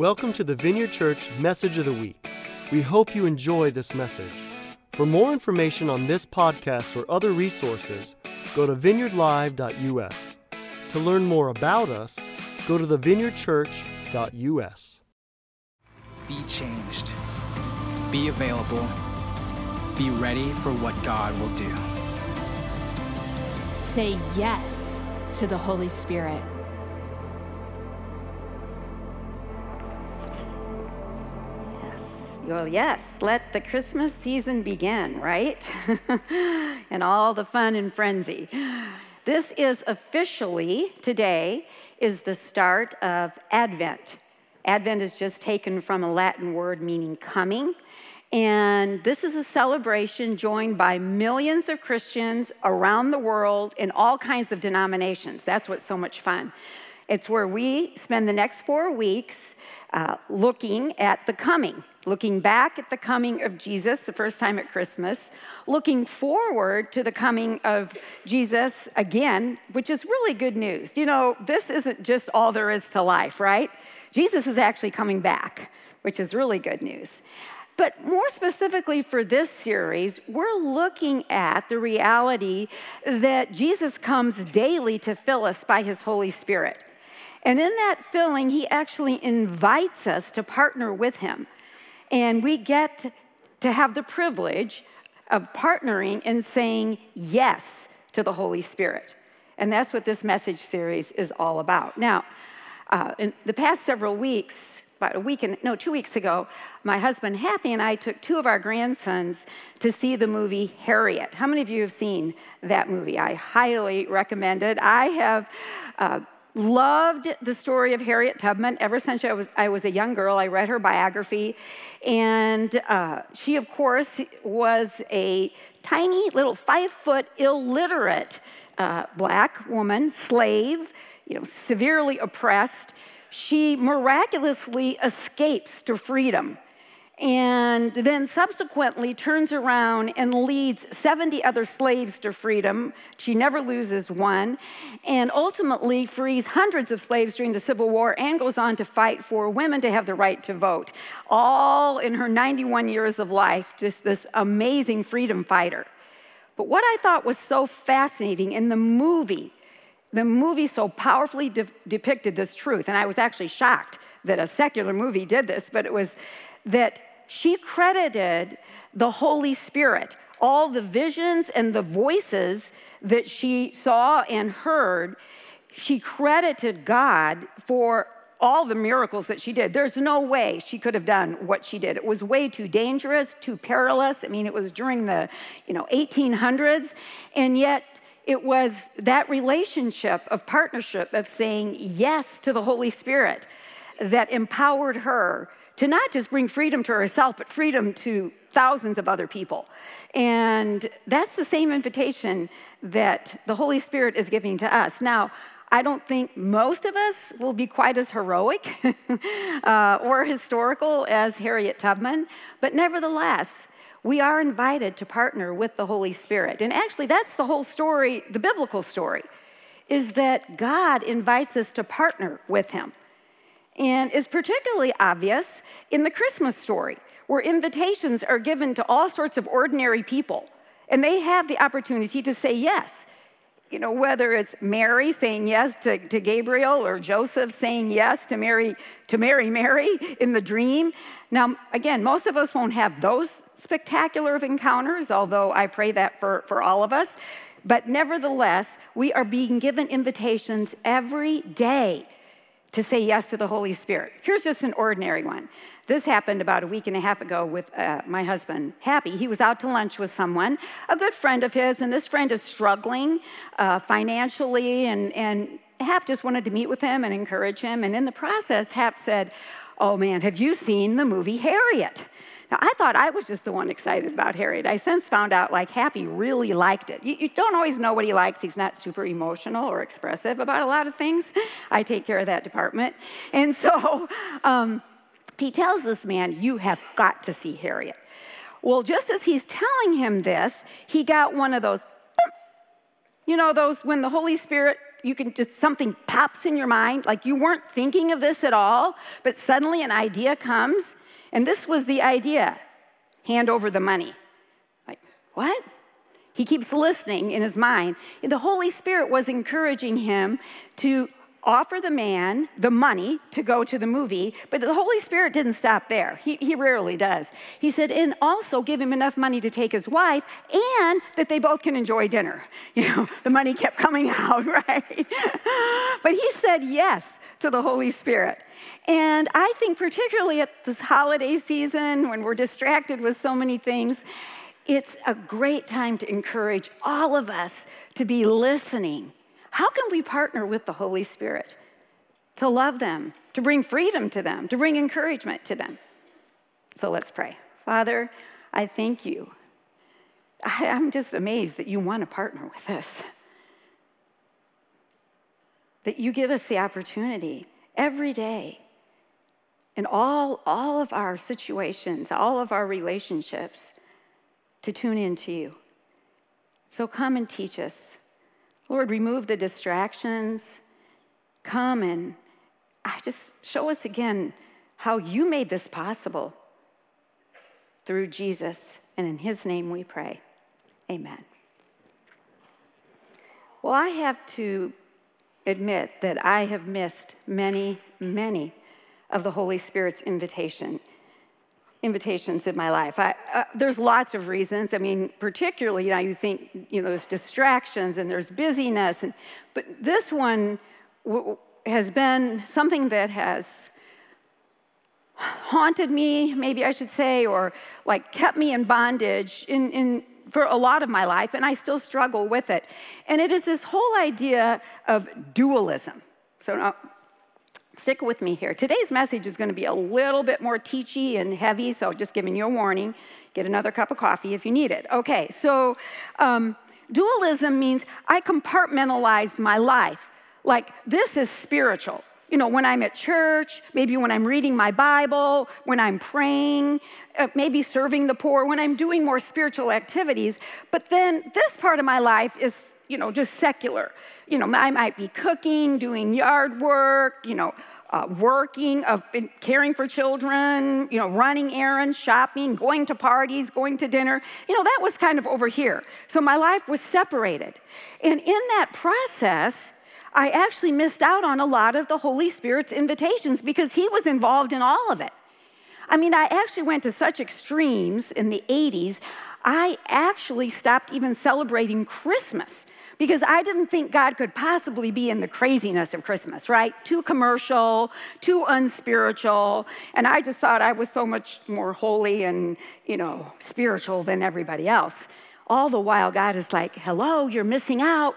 Welcome to the Vineyard Church Message of the Week. We hope you enjoy this message. For more information on this podcast or other resources, go to vineyardlive.us. To learn more about us, go to thevineyardchurch.us. Be changed. Be available. Be ready for what God will do. Say yes to the Holy Spirit. Well, yes, let the Christmas season begin, right? and all the fun and frenzy. This is officially, today, is the start of Advent. Advent is just taken from a Latin word meaning coming. And this is a celebration joined by millions of Christians around the world in all kinds of denominations. That's what's so much fun. It's where we spend the next four weeks uh, looking at the coming, looking back at the coming of Jesus the first time at Christmas, looking forward to the coming of Jesus again, which is really good news. You know, this isn't just all there is to life, right? Jesus is actually coming back, which is really good news. But more specifically for this series, we're looking at the reality that Jesus comes daily to fill us by his Holy Spirit. And in that filling, he actually invites us to partner with him. And we get to have the privilege of partnering and saying yes to the Holy Spirit. And that's what this message series is all about. Now, uh, in the past several weeks, about a week and no, two weeks ago, my husband Happy and I took two of our grandsons to see the movie Harriet. How many of you have seen that movie? I highly recommend it. I have. Uh, loved the story of Harriet Tubman ever since I was, I was a young girl. I read her biography. And uh, she, of course, was a tiny little five foot illiterate uh, black woman, slave, you know, severely oppressed. She miraculously escapes to freedom and then subsequently turns around and leads 70 other slaves to freedom. She never loses one, and ultimately frees hundreds of slaves during the Civil War and goes on to fight for women to have the right to vote. All in her 91 years of life, just this amazing freedom fighter. But what I thought was so fascinating in the movie, the movie so powerfully de- depicted this truth, and I was actually shocked that a secular movie did this, but it was that she credited the Holy Spirit, all the visions and the voices that she saw and heard. She credited God for all the miracles that she did. There's no way she could have done what she did. It was way too dangerous, too perilous. I mean, it was during the, you know, 1800s, and yet it was that relationship of partnership of saying yes to the Holy Spirit that empowered her to not just bring freedom to herself, but freedom to thousands of other people. And that's the same invitation that the Holy Spirit is giving to us. Now, I don't think most of us will be quite as heroic uh, or historical as Harriet Tubman, but nevertheless, we are invited to partner with the Holy Spirit. And actually, that's the whole story, the biblical story, is that God invites us to partner with Him and is particularly obvious in the Christmas story, where invitations are given to all sorts of ordinary people, and they have the opportunity to say yes. You know, whether it's Mary saying yes to, to Gabriel or Joseph saying yes to Mary to Mary, Mary in the dream. Now, again, most of us won't have those spectacular encounters, although I pray that for, for all of us. But nevertheless, we are being given invitations every day to say yes to the Holy Spirit. Here's just an ordinary one. This happened about a week and a half ago with uh, my husband, Happy. He was out to lunch with someone, a good friend of his, and this friend is struggling uh, financially, and, and Hap just wanted to meet with him and encourage him. And in the process, Hap said, Oh man, have you seen the movie Harriet? Now, I thought I was just the one excited about Harriet. I since found out like Happy really liked it. You, you, don't always know what he likes. He's not super emotional or expressive about a lot of things. I take care of that department. And so um, he tells this man, You have got to see Harriet. Well, just as he's telling him this, he got one of those, you know, those when the Holy Spirit you can just something pops in your mind, like you weren't thinking of this at all, but suddenly an idea comes. And this was the idea hand over the money. Like, what? He keeps listening in his mind. The Holy Spirit was encouraging him to offer the man the money to go to the movie, but the Holy Spirit didn't stop there. He, he rarely does. He said, and also give him enough money to take his wife and that they both can enjoy dinner. You know, the money kept coming out, right? but he said yes to the Holy Spirit. And I think, particularly at this holiday season when we're distracted with so many things, it's a great time to encourage all of us to be listening how can we partner with the Holy Spirit to love them, to bring freedom to them, to bring encouragement to them? So let's pray. Father, I thank you. I, am just amazed that you want to partner with us. That you give us the opportunity every day in all, all of our situations, all of our relationships, to tune into you. So come and teach us. Lord, remove the distractions. Come and I just show us again how you made this possible through Jesus. And in his name we pray. Amen. Well, I have to admit that I have missed many, many of the Holy Spirit's invitation invitations in my life. I, uh, there's lots of reasons. I mean, particularly, you know, you think, you know, there's distractions and there's busyness, and, but this one w- has been something that has haunted me, maybe I should say, or like kept me in bondage in, in, for a lot of my life, and I still struggle with it. And it is this whole idea of dualism. So now, stick with me here. Today's message is going to be a little bit more teachy and heavy, so just giving you a warning. Get another cup of coffee if you need it. Okay, so um, dualism means I compartmentalized my life. Like, this is spiritual. You know, when I'm at church, maybe when I'm reading my Bible, when I'm praying, uh, maybe serving the poor, when I'm doing more spiritual activities. But then this part of my life is, you know, just secular. You know, I might be cooking, doing yard work, you know, uh, working, of caring for children, you know, running errands, shopping, going to parties, going to dinner. You know, that was kind of over here. So my life was separated. And in that process, I actually missed out on a lot of the Holy Spirit's invitations because he was involved in all of it. I mean, I actually went to such extremes in the 80s, I actually stopped even celebrating Christmas because I didn't think God could possibly be in the craziness of Christmas, right? Too commercial, too unspiritual. And I just thought I was so much more holy and, you know, spiritual than everybody else. All the while, God is like, hello, you're missing out.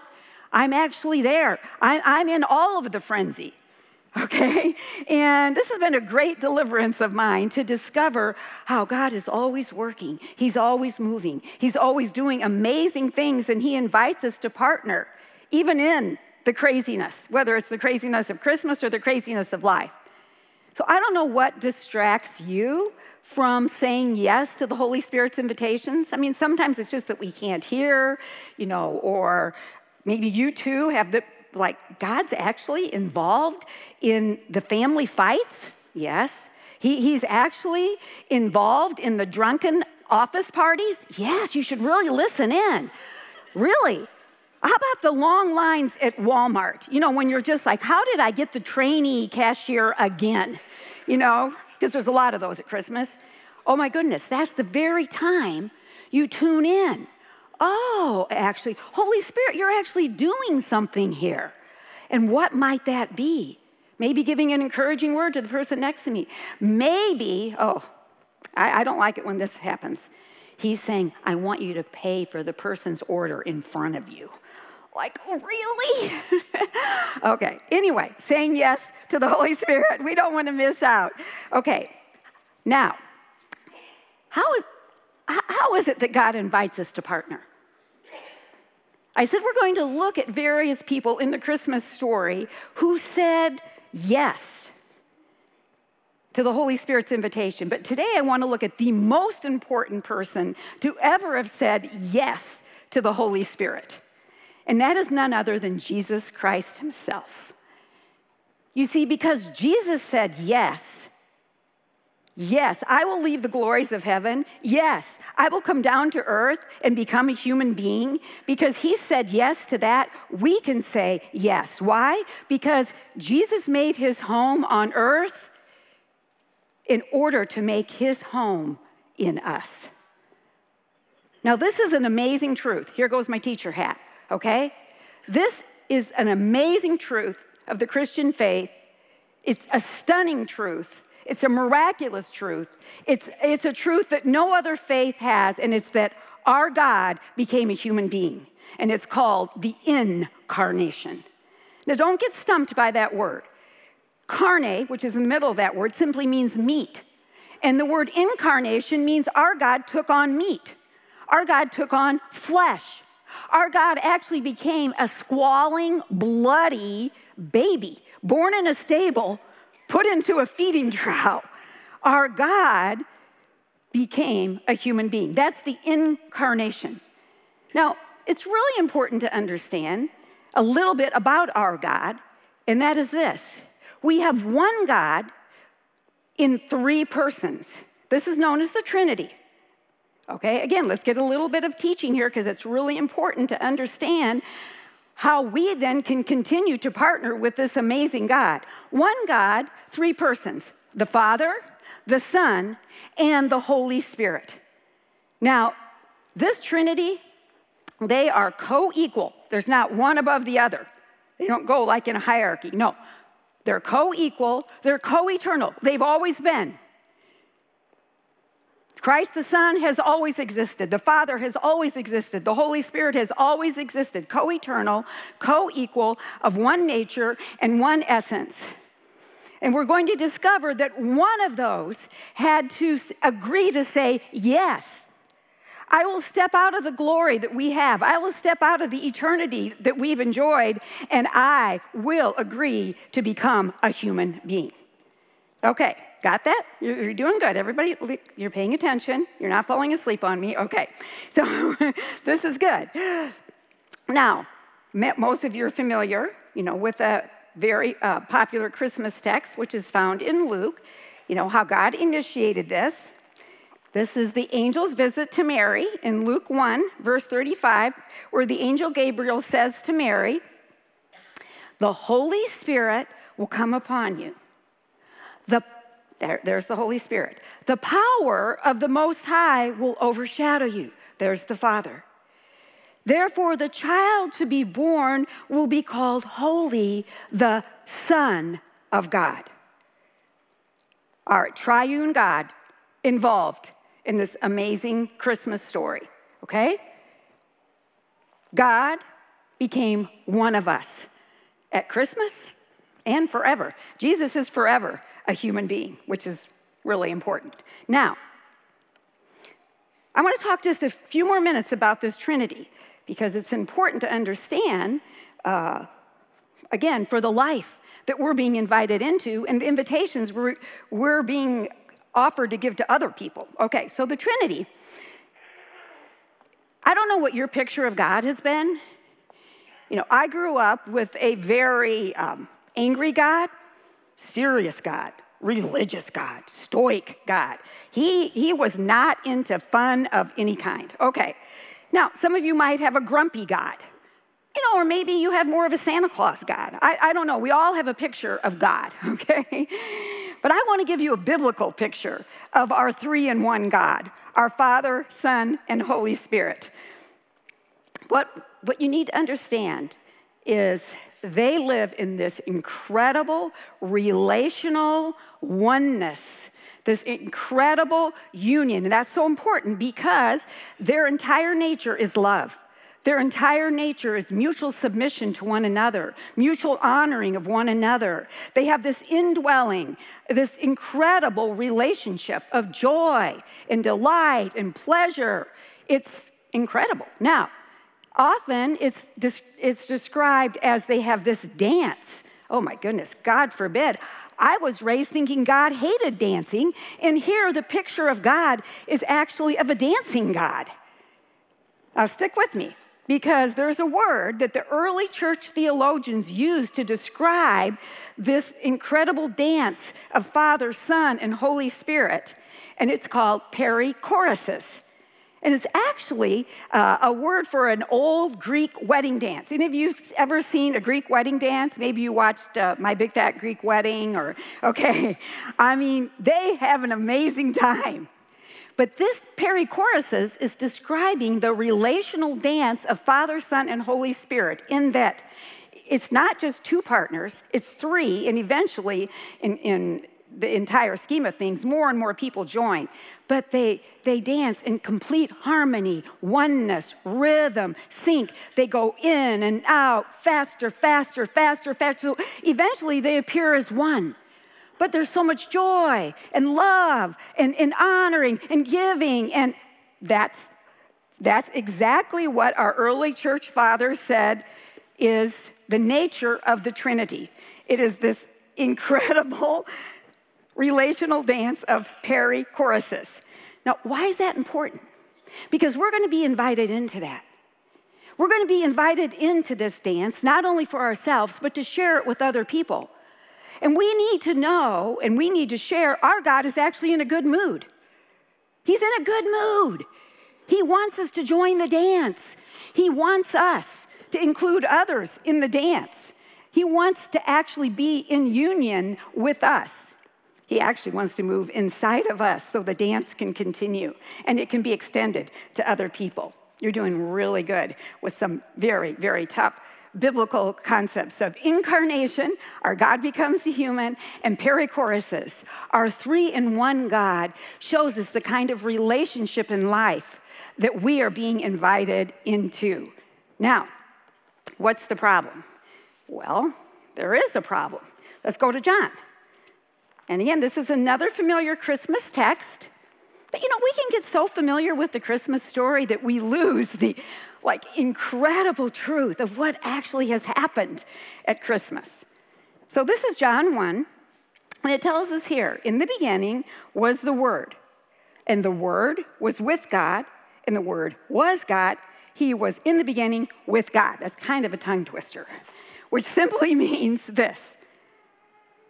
I'm actually there. I'm in all of the frenzy okay? And this has been a great deliverance of mine to discover how God is always working, He's always moving, He's always doing amazing things, and He invites us to partner, even in the craziness, whether it's the craziness of Christmas or the craziness of life. So I don't know what distracts you from saying yes to the Holy Spirit's invitations. I mean, sometimes it's just that we can't hear, you know, or maybe you too have the like God's actually involved in the family fights? Yes. He, he's actually involved in the drunken office parties? Yes, you should really listen in. Really. How about the long lines at Walmart? You know, when you're just like, how did I get the trainee cashier again? You know, because there's a lot of those at Christmas. Oh my goodness, that's the very time you tune in oh, actually, Holy Spirit, you're actually doing something here. And what might that be? Maybe giving an encouraging word to the person next to me. Maybe, oh, I, I don't like it when this happens. He's saying, I want you to pay for the person's order in front of you. Like, really? okay, anyway, saying yes to the Holy Spirit. We don't want to miss out. Okay, now, how is, how is it that God invites us to partner? I said we're going to look at various people in the Christmas story who said yes to the Holy Spirit's invitation. But today I want to look at the most important person to ever have said yes to the Holy Spirit. and that is none other than Jesus Christ Himself. You see, because Jesus said yes, Yes, I will leave the glories of heaven. Yes, I will come down to earth and become a human being. Because he said yes to that, we can say yes. Why? Because Jesus made his home on earth in order to make his home in us. Now, this is an amazing truth. Here goes my teacher hat, okay? This is an amazing truth of the Christian faith. It's a stunning truth. It's a miraculous truth. It's, it's a truth that no other faith has, and it's that our God became a human being, and it's called the incarnation. Now, don't get stumped by that word. Carne, which is in the middle of that word, simply means meat. And the word incarnation means our God took on meat. Our God took on flesh. Our God actually became a squalling, bloody baby born in a stable, put into a feeding trough. Our God became a human being. That's the incarnation. Now, it's really important to understand a little bit about our God, and that is this we have one God in three persons. This is known as the Trinity. Okay, again, let's get a little bit of teaching here because it's really important to understand how we then can continue to partner with this amazing God. One God, three persons the Father, the Son, and the Holy Spirit. Now, this Trinity, they are co equal. There's not one above the other. They don't go like in a hierarchy. No, they're co equal, they're co eternal. They've always been. Christ the Son has always existed. The Father has always existed. The Holy Spirit has always existed, co eternal, co equal, of one nature and one essence. And we're going to discover that one of those had to agree to say, Yes, I will step out of the glory that we have. I will step out of the eternity that we've enjoyed, and I will agree to become a human being. Okay, Got that? You're doing good. Everybody, you're paying attention. You're not falling asleep on me. Okay. So this is good. Now, most of you are familiar, you know, with a very uh, popular Christmas text, which is found in Luke. You know, how God initiated this. This is the angel's visit to Mary in Luke 1, verse 35, where the angel Gabriel says to Mary, The Holy Spirit will come upon you. The there, there's the Holy Spirit. The power of the Most High will overshadow you. There's the Father. Therefore, the child to be born will be called Holy, the Son of God. Right, triune God involved in this amazing Christmas story, okay? God became one of us at Christmas and forever. Jesus is forever a human being, which is really important. Now, I want to talk just a few more minutes about this Trinity because it's important to understand, uh, again, for the life that we're being invited into and the invitations we're, we're being offered to give to other people. Okay, so the Trinity. I don't know what your picture of God has been. You know, I grew up with a very um, angry God serious God, religious God, stoic God. He, he was not into fun of any kind. Okay. Now, some of you might have a grumpy God, you know, or maybe you have more of a Santa Claus God. I, I don't know. We all have a picture of God, okay? But I want to give you a biblical picture of our three in one God our Father, Son, and Holy Spirit. What, what you need to understand is they live in this incredible relational oneness, this incredible union. And that's so important because their entire nature is love. Their entire nature is mutual submission to one another, mutual honoring of one another. They have this indwelling, this incredible relationship of joy and delight and pleasure. It's incredible. Now, Often it's, it's described as they have this dance. Oh my goodness, God forbid. I was raised thinking God hated dancing, and here the picture of God is actually of a dancing God. Now, stick with me. because there's a word that the early church theologians used to describe this incredible dance of Father, Son, and Holy Spirit, and it's called perichoresis. And it's actually uh, a word for an old Greek wedding dance. Any of you ever seen a Greek wedding dance? Maybe you watched uh, My Big Fat Greek Wedding, or, okay. I mean, they have an amazing time. But this perichoresis is describing the relational dance of Father, Son, and Holy Spirit in that it's not just two partners, it's three, and eventually, in, in the entire scheme of things, more and more people join. But they, they dance in complete harmony, oneness, rhythm, sync. They go in and out faster, faster, faster, faster. So eventually, they appear as one. But there's so much joy and love and, and honoring and giving. And that's, that's exactly what our early church fathers said is the nature of the Trinity. It is this incredible relational dance of perichoresis. Now, why is that important? Because we're going to be invited into that. We're going to be invited into this dance, not only for ourselves, but to share it with other people. And we need to know and we need to share our God is actually in a good mood. He's in a good mood. He wants us to join the dance. He wants us to include others in the dance. He wants to actually be in union with us. He actually wants to move inside of us so the dance can continue and it can be extended to other people. You're doing really good with some very, very tough biblical concepts of incarnation, our God becomes a human, and perichoresis, our three in one God, shows us the kind of relationship in life that we are being invited into. Now, what's the problem? Well, there is a problem. Let's go to John. And again, this is another familiar Christmas text. But you know, we can get so familiar with the Christmas story that we lose the like incredible truth of what actually has happened at Christmas. So this is John 1, and it tells us here in the beginning was the Word, and the Word was with God, and the Word was God. He was in the beginning with God. That's kind of a tongue twister, which simply means this.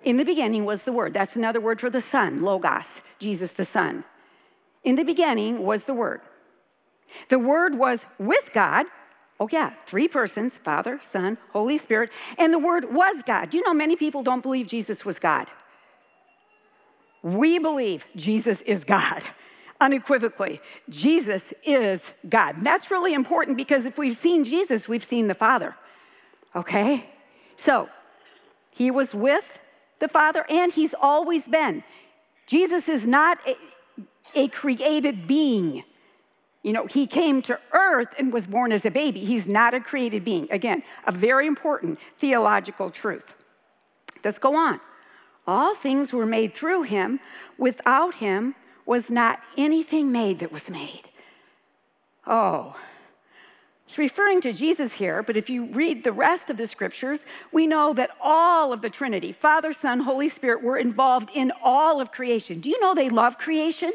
In the beginning was the Word. That's another word for the Son, Logos, Jesus the Son. In the beginning was the Word. The Word was with God. Oh, yeah, three persons Father, Son, Holy Spirit. And the Word was God. You know many people don't believe Jesus was God? We believe Jesus is God unequivocally. Jesus is God. And that's really important because if we've seen Jesus, we've seen the Father. Okay? So, he was with the Father and he's always been. Jesus is not a, a created being. You know, he came to earth and was born as a baby. He's not a created being. Again, a very important theological truth. Let's go on. All things were made through him. Without him was not anything made that was made. Oh, it's referring to Jesus here, but if you read the rest of the scriptures, we know that all of the Trinity, Father, Son, Holy Spirit, were involved in all of creation. Do you know they love creation?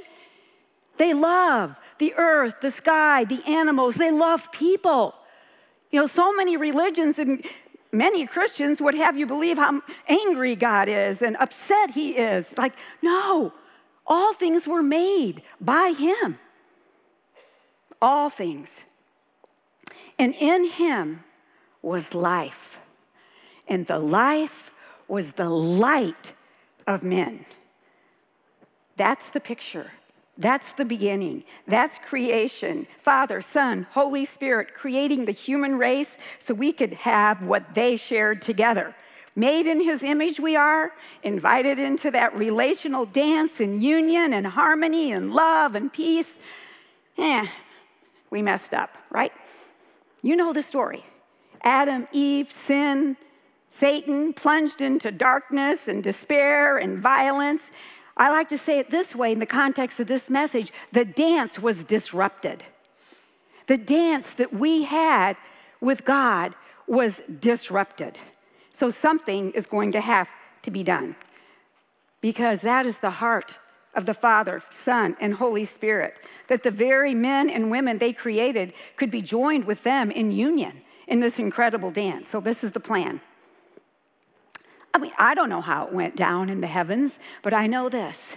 They love the earth, the sky, the animals. They love people. You know, so many religions and many Christians would have you believe how angry God is and upset He is. Like, no, all things were made by Him. All things. And in Him was life. And the life was the light of men. That's the picture that's the beginning. That's creation. Father, Son, Holy Spirit creating the human race so we could have what they shared together. Made in His image, we are invited into that relational dance and union and harmony and love and peace. Eh, we messed up, right? You know the story Adam, Eve, sin, Satan plunged into darkness and despair and violence. I like to say it this way in the context of this message the dance was disrupted. The dance that we had with God was disrupted. So something is going to have to be done because that is the heart of the Father, Son, and Holy Spirit, that the very men and women they created could be joined with them in union in this incredible dance. So, this is the plan. I mean, I don't know how it went down in the heavens, but I know this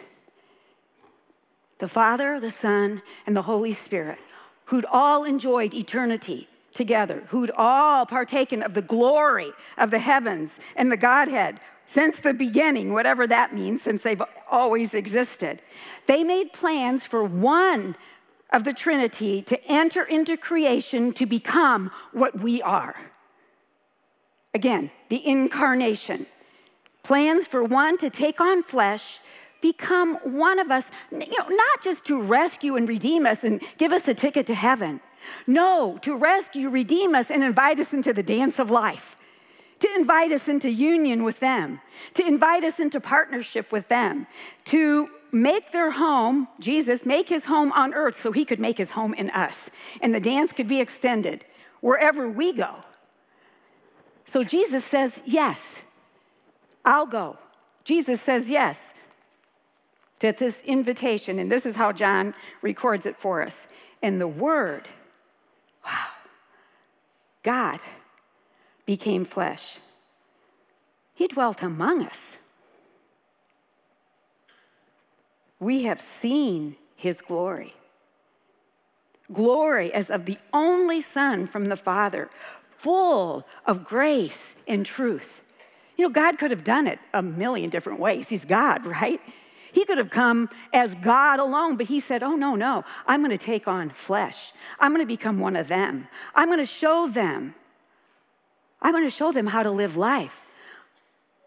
the Father, the Son, and the Holy Spirit, who'd all enjoyed eternity together, who'd all partaken of the glory of the heavens and the Godhead since the beginning, whatever that means, since they've always existed. They made plans for one of the Trinity to enter into creation to become what we are. Again, the incarnation. Plans for one to take on flesh, become one of us, you know, not just to rescue and redeem us and give us a ticket to heaven. No, to rescue, redeem us, and invite us into the dance of life, to invite us into union with them, to invite us into partnership with them, to make their home, Jesus, make his home on earth so he could make his home in us. And the dance could be extended wherever we go. So Jesus says, Yes, I'll go. Jesus says yes to this invitation, and this is how John records it for us. And the Word, wow, God became flesh. He dwelt among us. We have seen his glory. Glory as of the only Son from the Father, full of grace and truth. You know, God could have done it a million different ways. He's God, right? He could have come as God alone, but he said, Oh, no, no, I'm going to take on flesh. I'm going to become one of them. I'm going to show them. I'm going to show them how to live life.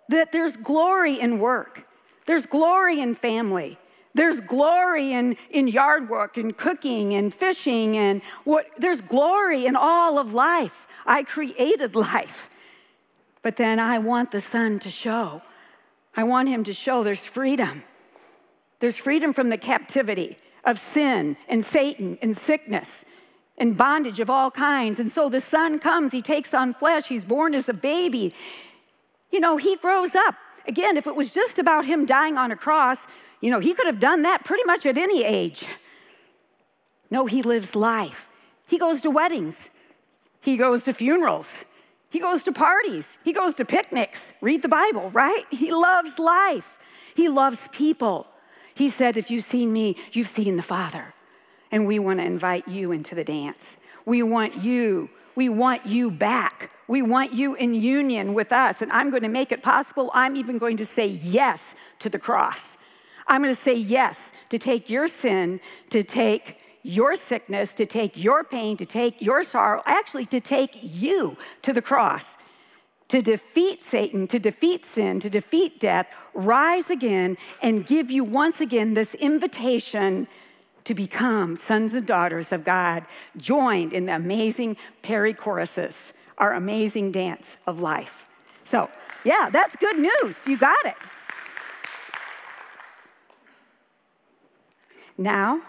That there's glory in work, there's glory in family. There's glory in, in yard work and cooking and fishing and what there's glory in all of life. I created life. But then I want the Son to show. I want him to show there's freedom. There's freedom from the captivity of sin and Satan and sickness and bondage of all kinds. And so the Son comes, he takes on flesh, he's born as a baby. You know, he grows up. Again, if it was just about him dying on a cross, you know, he could have done that pretty much at any age. No, he lives life. He goes to weddings, he goes to funerals, he goes to parties, he goes to picnics. Read the Bible, right? He loves life, he loves people. He said, If you've seen me, you've seen the Father. And we want to invite you into the dance. We want you. We want you back. We want you in union with us. And I'm going to make it possible. I'm even going to say yes to the cross. I'm going to say yes to take your sin, to take your sickness, to take your pain, to take your sorrow, actually, to take you to the cross, to defeat Satan, to defeat sin, to defeat death, rise again, and give you once again this invitation to become sons and daughters of God, joined in the amazing perichoresis, our amazing dance of life. So, yeah, that's good news. You got it. Now,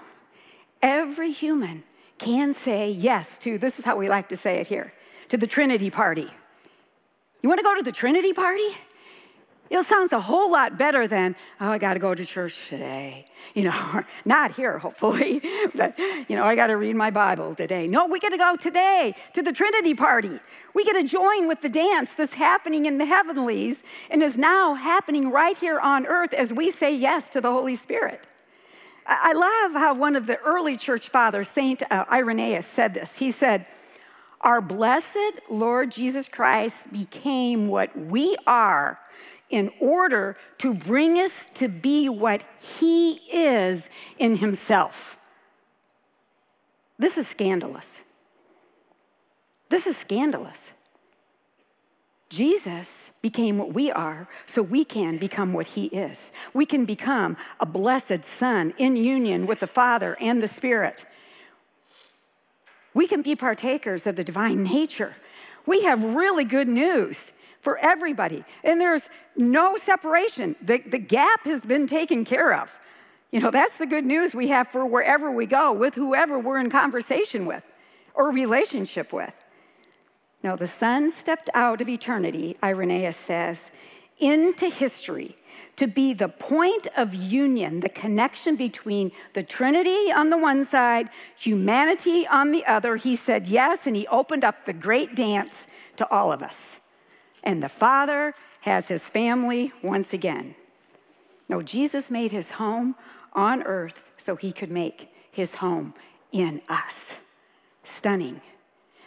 Every human can say yes to, this is how we like to say it here, to the Trinity party. You want to go to the Trinity party? It sounds a whole lot better than, oh, I got to go to church today. You know, not here, hopefully, but, you know, I got to read my Bible today. No, we got to go today to the Trinity party. We get to join with the dance that's happening in the heavenlies and is now happening right here on earth as we say yes to the Holy Spirit. I love how one of the early church fathers, Saint uh, Irenaeus, said this. He said, Our blessed Lord Jesus Christ became what we are in order to bring us to be what he is in himself. This is scandalous. This is scandalous. Jesus became what we are so we can become what he is. We can become a blessed son in union with the Father and the Spirit. We can be partakers of the divine nature. We have really good news for everybody, and there's no separation. The, the gap has been taken care of. You know, that's the good news we have for wherever we go with whoever we're in conversation with or relationship with. Now, the Son stepped out of eternity, Irenaeus says, into history to be the point of union, the connection between the Trinity on the one side, humanity on the other. He said yes, and he opened up the great dance to all of us. And the Father has his family once again. No, Jesus made his home on earth so he could make his home in us. Stunning.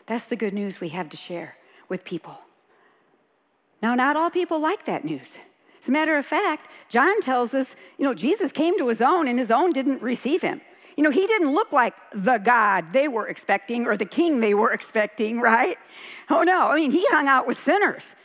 That's the good news we have to share with people. Now, not all people like that news. As a matter of fact, John tells us, you know, Jesus came to his own and his own didn't receive him. You know, he didn't look like the God they were expecting or the king they were expecting, right? Oh no, I mean, he hung out with sinners.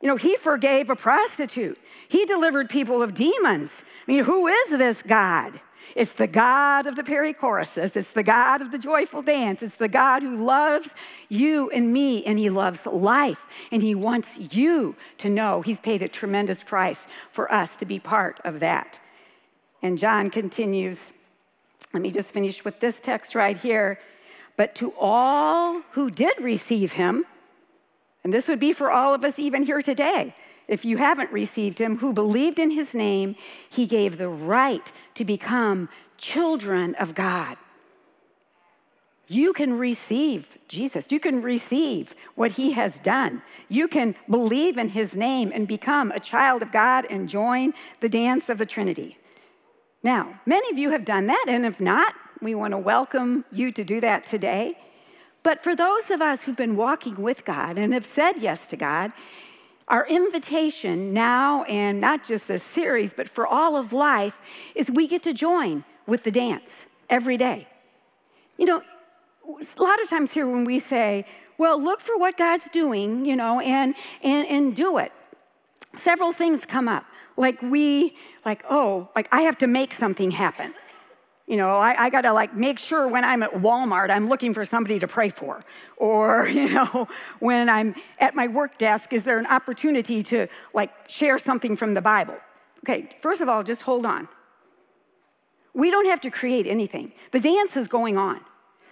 You know, he forgave a prostitute. He delivered people of demons. I mean, who is this God? It's the God of the perichoresis. It's the God of the joyful dance. It's the God who loves you and me, and He loves life. And He wants you to know He's paid a tremendous price for us to be part of that. And John continues. Let me just finish with this text right here. But to all who did receive Him, and this would be for all of us even here today, if you haven't received him, who believed in his name, he gave the right to become children of God. You can receive Jesus. You can receive what he has done. You can believe in his name and become a child of God and join the dance of the Trinity. Now, many of you have done that, and if not, we want to welcome you to do that today. But for those of us who've been walking with God and have said yes to God, our invitation now, and not just this series, but for all of life, is we get to join with the dance every day. You know, a lot of times here when we say, well, look for what God's doing, you know, and, and, and do it, several things come up. Like we, like, oh, like I have to make something happen. You know, I, I got to like make sure when I'm at Walmart, I'm looking for somebody to pray for. Or, you know, when I'm at my work desk, is there an opportunity to like share something from the Bible? Okay, first of all, just hold on. We don't have to create anything, the dance is going on.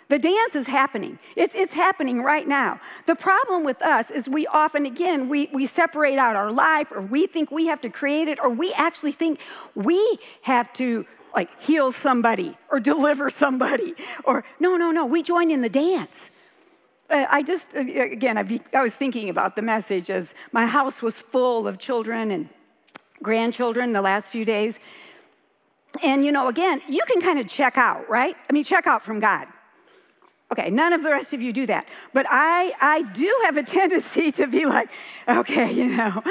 The dance is happening. It's, it's happening right now. The problem with us is we often, again, we, we separate out our life or we think we have to create it or we actually think we have to like heal somebody or deliver somebody or no, no, no, we join in the dance. Uh, I just, uh, again, I've, i was thinking about the message as my house was full of children and grandchildren the last few days. And, you know, again, you can kind of check out, right? I mean, check out from God. Okay, none of the rest of you do that. But I, I do have a tendency to be like, okay, you know,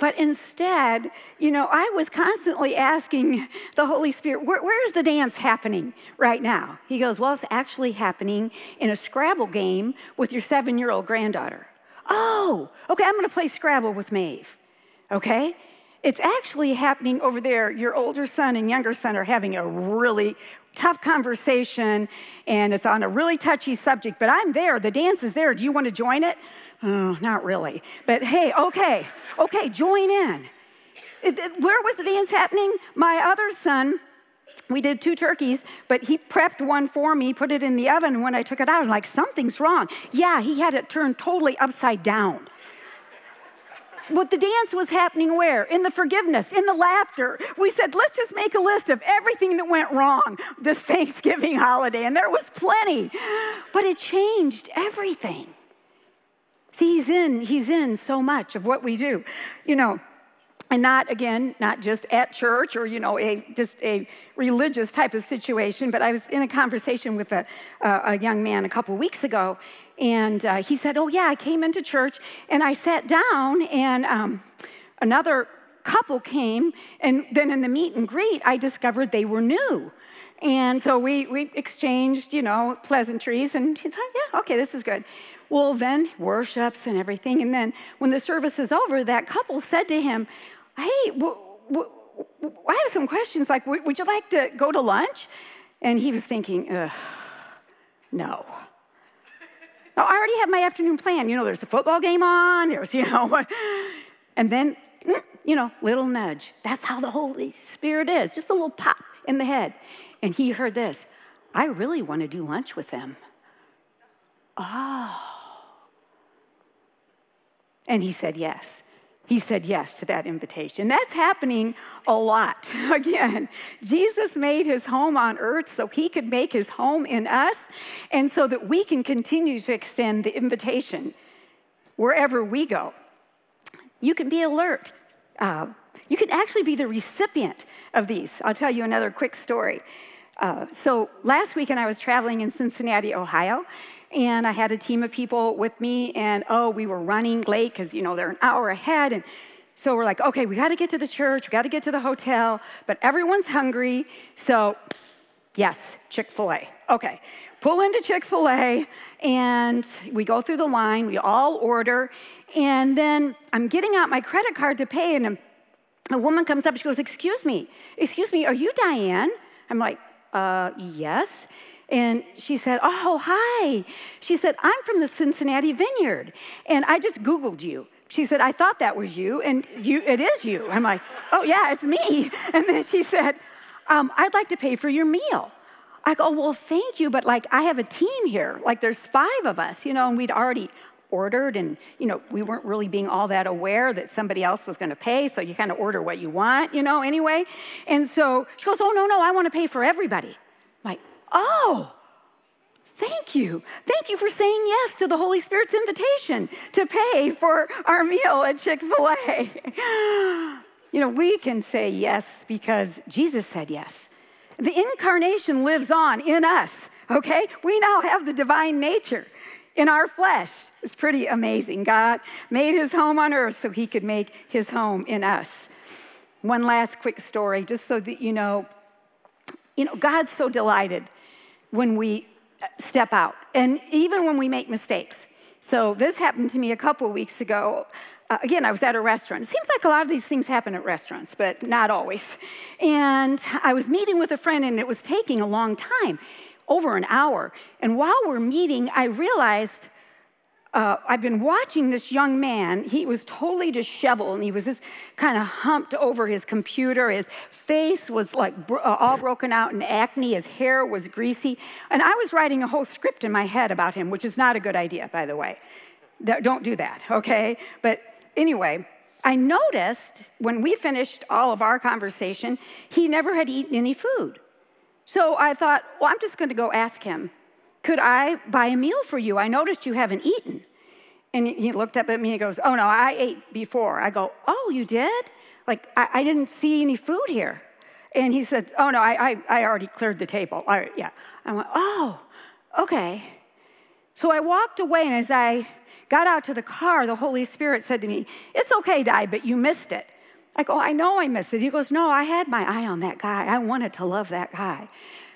but instead, you know, I was constantly asking the Holy Spirit, Where, where's the dance happening right now? He goes, Well, it's actually happening in a Scrabble game with your seven year old granddaughter. Oh, okay, I'm gonna play Scrabble with Maeve. Okay? It's actually happening over there. Your older son and younger son are having a really tough conversation, and it's on a really touchy subject, but I'm there. The dance is there. Do you want to join it? Oh, not really. But hey, okay, okay, join in. Where was the dance happening? My other son, we did two turkeys, but he prepped one for me, put it in the oven, when I took it out, I'm like, something's wrong. Yeah, he had it turned totally upside down. But the dance was happening where? In the forgiveness, in the laughter. We said, let's just make a list of everything that went wrong this Thanksgiving holiday, and there was plenty. But it changed everything. See, he's in, he's in so much of what we do. You know, and not again not just at church or you know a just a religious type of situation but i was in a conversation with a, uh, a young man a couple weeks ago and uh, he said oh yeah i came into church and i sat down and um, another couple came and then in the meet and greet i discovered they were new and so we, we exchanged you know pleasantries and he thought yeah okay this is good well, then worships and everything. And then when the service is over, that couple said to him, Hey, w- w- I have some questions. Like, w- would you like to go to lunch? And he was thinking, Ugh, no. I already have my afternoon plan. You know, there's a football game on, there's, you know, and then, mm, you know, little nudge. That's how the Holy Spirit is, just a little pop in the head. And he heard this I really want to do lunch with them. Oh. And he said yes. He said yes to that invitation. That's happening a lot. Again, Jesus made his home on earth so he could make his home in us and so that we can continue to extend the invitation wherever we go. You can be alert. Uh, you can actually be the recipient of these. I'll tell you another quick story. Uh, so last weekend I was traveling in Cincinnati, Ohio, and I had a team of people with me, and oh, we were running late because, you know, they're an hour ahead. And so we're like, okay, we got to get to the church, we got to get to the hotel, but everyone's hungry. So, yes, Chick fil A. Okay, pull into Chick fil A, and we go through the line, we all order, and then I'm getting out my credit card to pay, and a, a woman comes up, she goes, Excuse me, excuse me, are you Dianne? I'm like, uh, yes. And she said, Oh, hi. She said, I'm from the Cincinnati Vineyard, and I just Googled you. She said, I thought that was you, and you, it is you. I'm like, Oh, yeah, it's me. And then she said, um, I'd like to pay for your meal. I go, Well, thank you, but like, I have a team here. Like, there's five of us, you know, and we'd already ordered and you know we weren't really being all that aware that somebody else was going to pay so you kind of order what you want you know anyway and so she goes oh no no i want to pay for everybody I'm like Oh, thank you. Thank you for saying yes to the Holy Spirit's invitation to pay for our meal at Chick fil A. You know, we can say yes because Jesus said yes. The incarnation lives on in us, okay? We now have the divine nature in our flesh. It's pretty amazing. God made his home on earth so he could make his home in us. One last quick story, just so that you know, you know, God's so delighted when we step out, and even when we make mistakes. So, this happened to me a couple weeks ago. Uh, again, I was at a restaurant. It seems like a lot of these things happen at restaurants, but not always. And I was meeting with a friend, and it was taking a long time over an hour. And while we're meeting, I realized uh, I've been watching this young man. He was totally disheveled and he was just kind of humped over his computer. His face was like bro- uh, all broken out in acne. His hair was greasy. And I was writing a whole script in my head about him, which is not a good idea, by the way. Don't do that, okay? But anyway, I noticed when we finished all of our conversation, he never had eaten any food. So I thought, well, I'm just going to go ask him could I buy a meal for you? I noticed you haven't eaten. And he looked up at me and goes, Oh, no, I ate before. I go, Oh, you did? Like, I, I didn't see any food here. And he said, Oh, no, I, I, I already cleared the table. I, yeah. I went, Oh, okay. So I walked away, and as I got out to the car, the Holy Spirit said to me, It's okay, Di, but you missed it. I go, I know I missed it. He goes, No, I had my eye on that guy. I wanted to love that guy.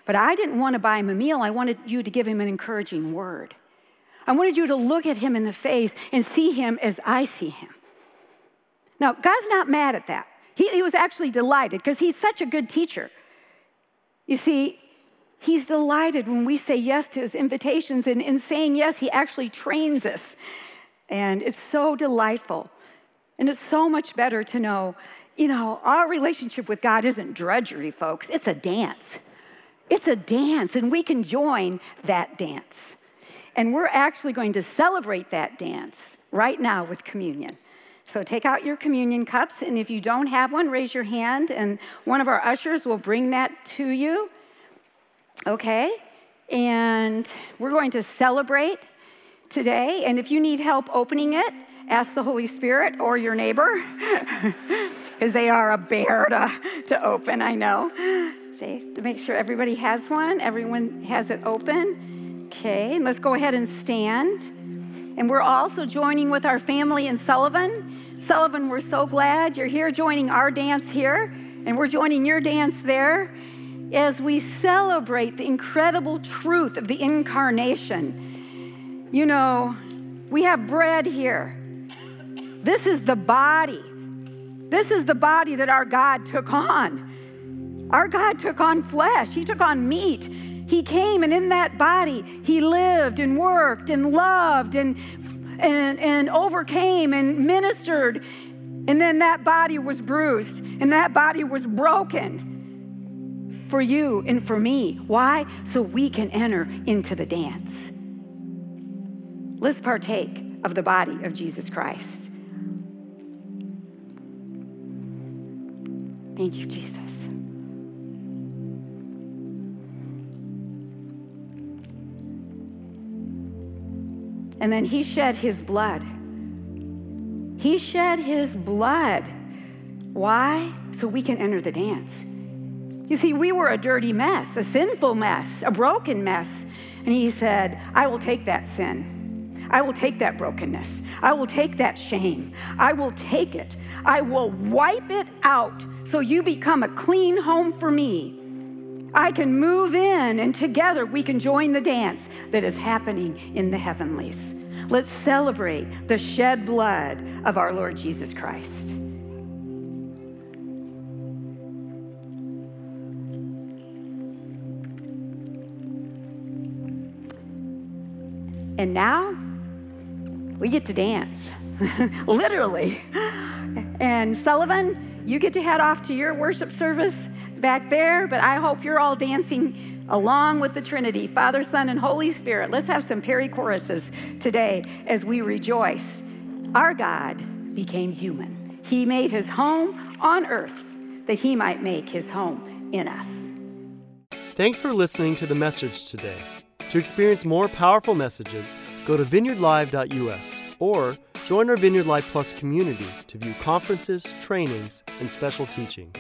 But I didn't want to buy him a meal. I wanted you to give him an encouraging word. I wanted you to look at him in the face and see him as I see him. Now, God's not mad at that. He, he was actually delighted because he's such a good teacher. You see, he's delighted when we say yes to his invitations, and in saying yes, he actually trains us. And it's so delightful. And it's so much better to know, you know, our relationship with God isn't drudgery, folks, it's a dance. It's a dance, and we can join that dance. And we're actually going to celebrate that dance right now with communion. So take out your communion cups, and if you don't have one, raise your hand, and one of our ushers will bring that to you. Okay? And we're going to celebrate today. And if you need help opening it, ask the Holy Spirit or your neighbor, because they are a bear to, to open, I know to make sure everybody has one. Everyone has it open. Okay, let's go ahead and stand. And we're also joining with our family in Sullivan. Sullivan, we're so glad you're here joining our dance here, and we're joining your dance there as we celebrate the incredible truth of the incarnation. You know, we have bread here. This is the body. This is the body that our God took on. Our God took on flesh, He took on meat. He came, and in that body, He lived and worked and loved and, and, and overcame and ministered. And then that body was bruised, and that body was broken for you and for me. Why? So we can enter into the dance. Let's partake of the body of Jesus Christ. Thank you, Jesus. And then he shed his blood. He shed his blood. Why? So we can enter the dance. You see, we were a dirty mess, a sinful mess, a broken mess. And he said, I will take that sin. I will take that brokenness. I will take that shame. I will take it. I will wipe it out so you become a clean home for me. I can move in and together we can join the dance that is happening in the heavenlies. Let's celebrate the shed blood of our Lord Jesus Christ. And now we get to dance, literally. And Sullivan, you get to head off to your worship service back there, but I hope you're all dancing along with the Trinity, Father, Son, and Holy Spirit. Let's have some perichoresis today as we rejoice. Our God became human. He made his home on earth that he might make his home in us. Thanks for listening to the message today. To experience more powerful messages, go to vineyardlive.us or join our Vineyard Live Plus community to view conferences, trainings, and special teachings.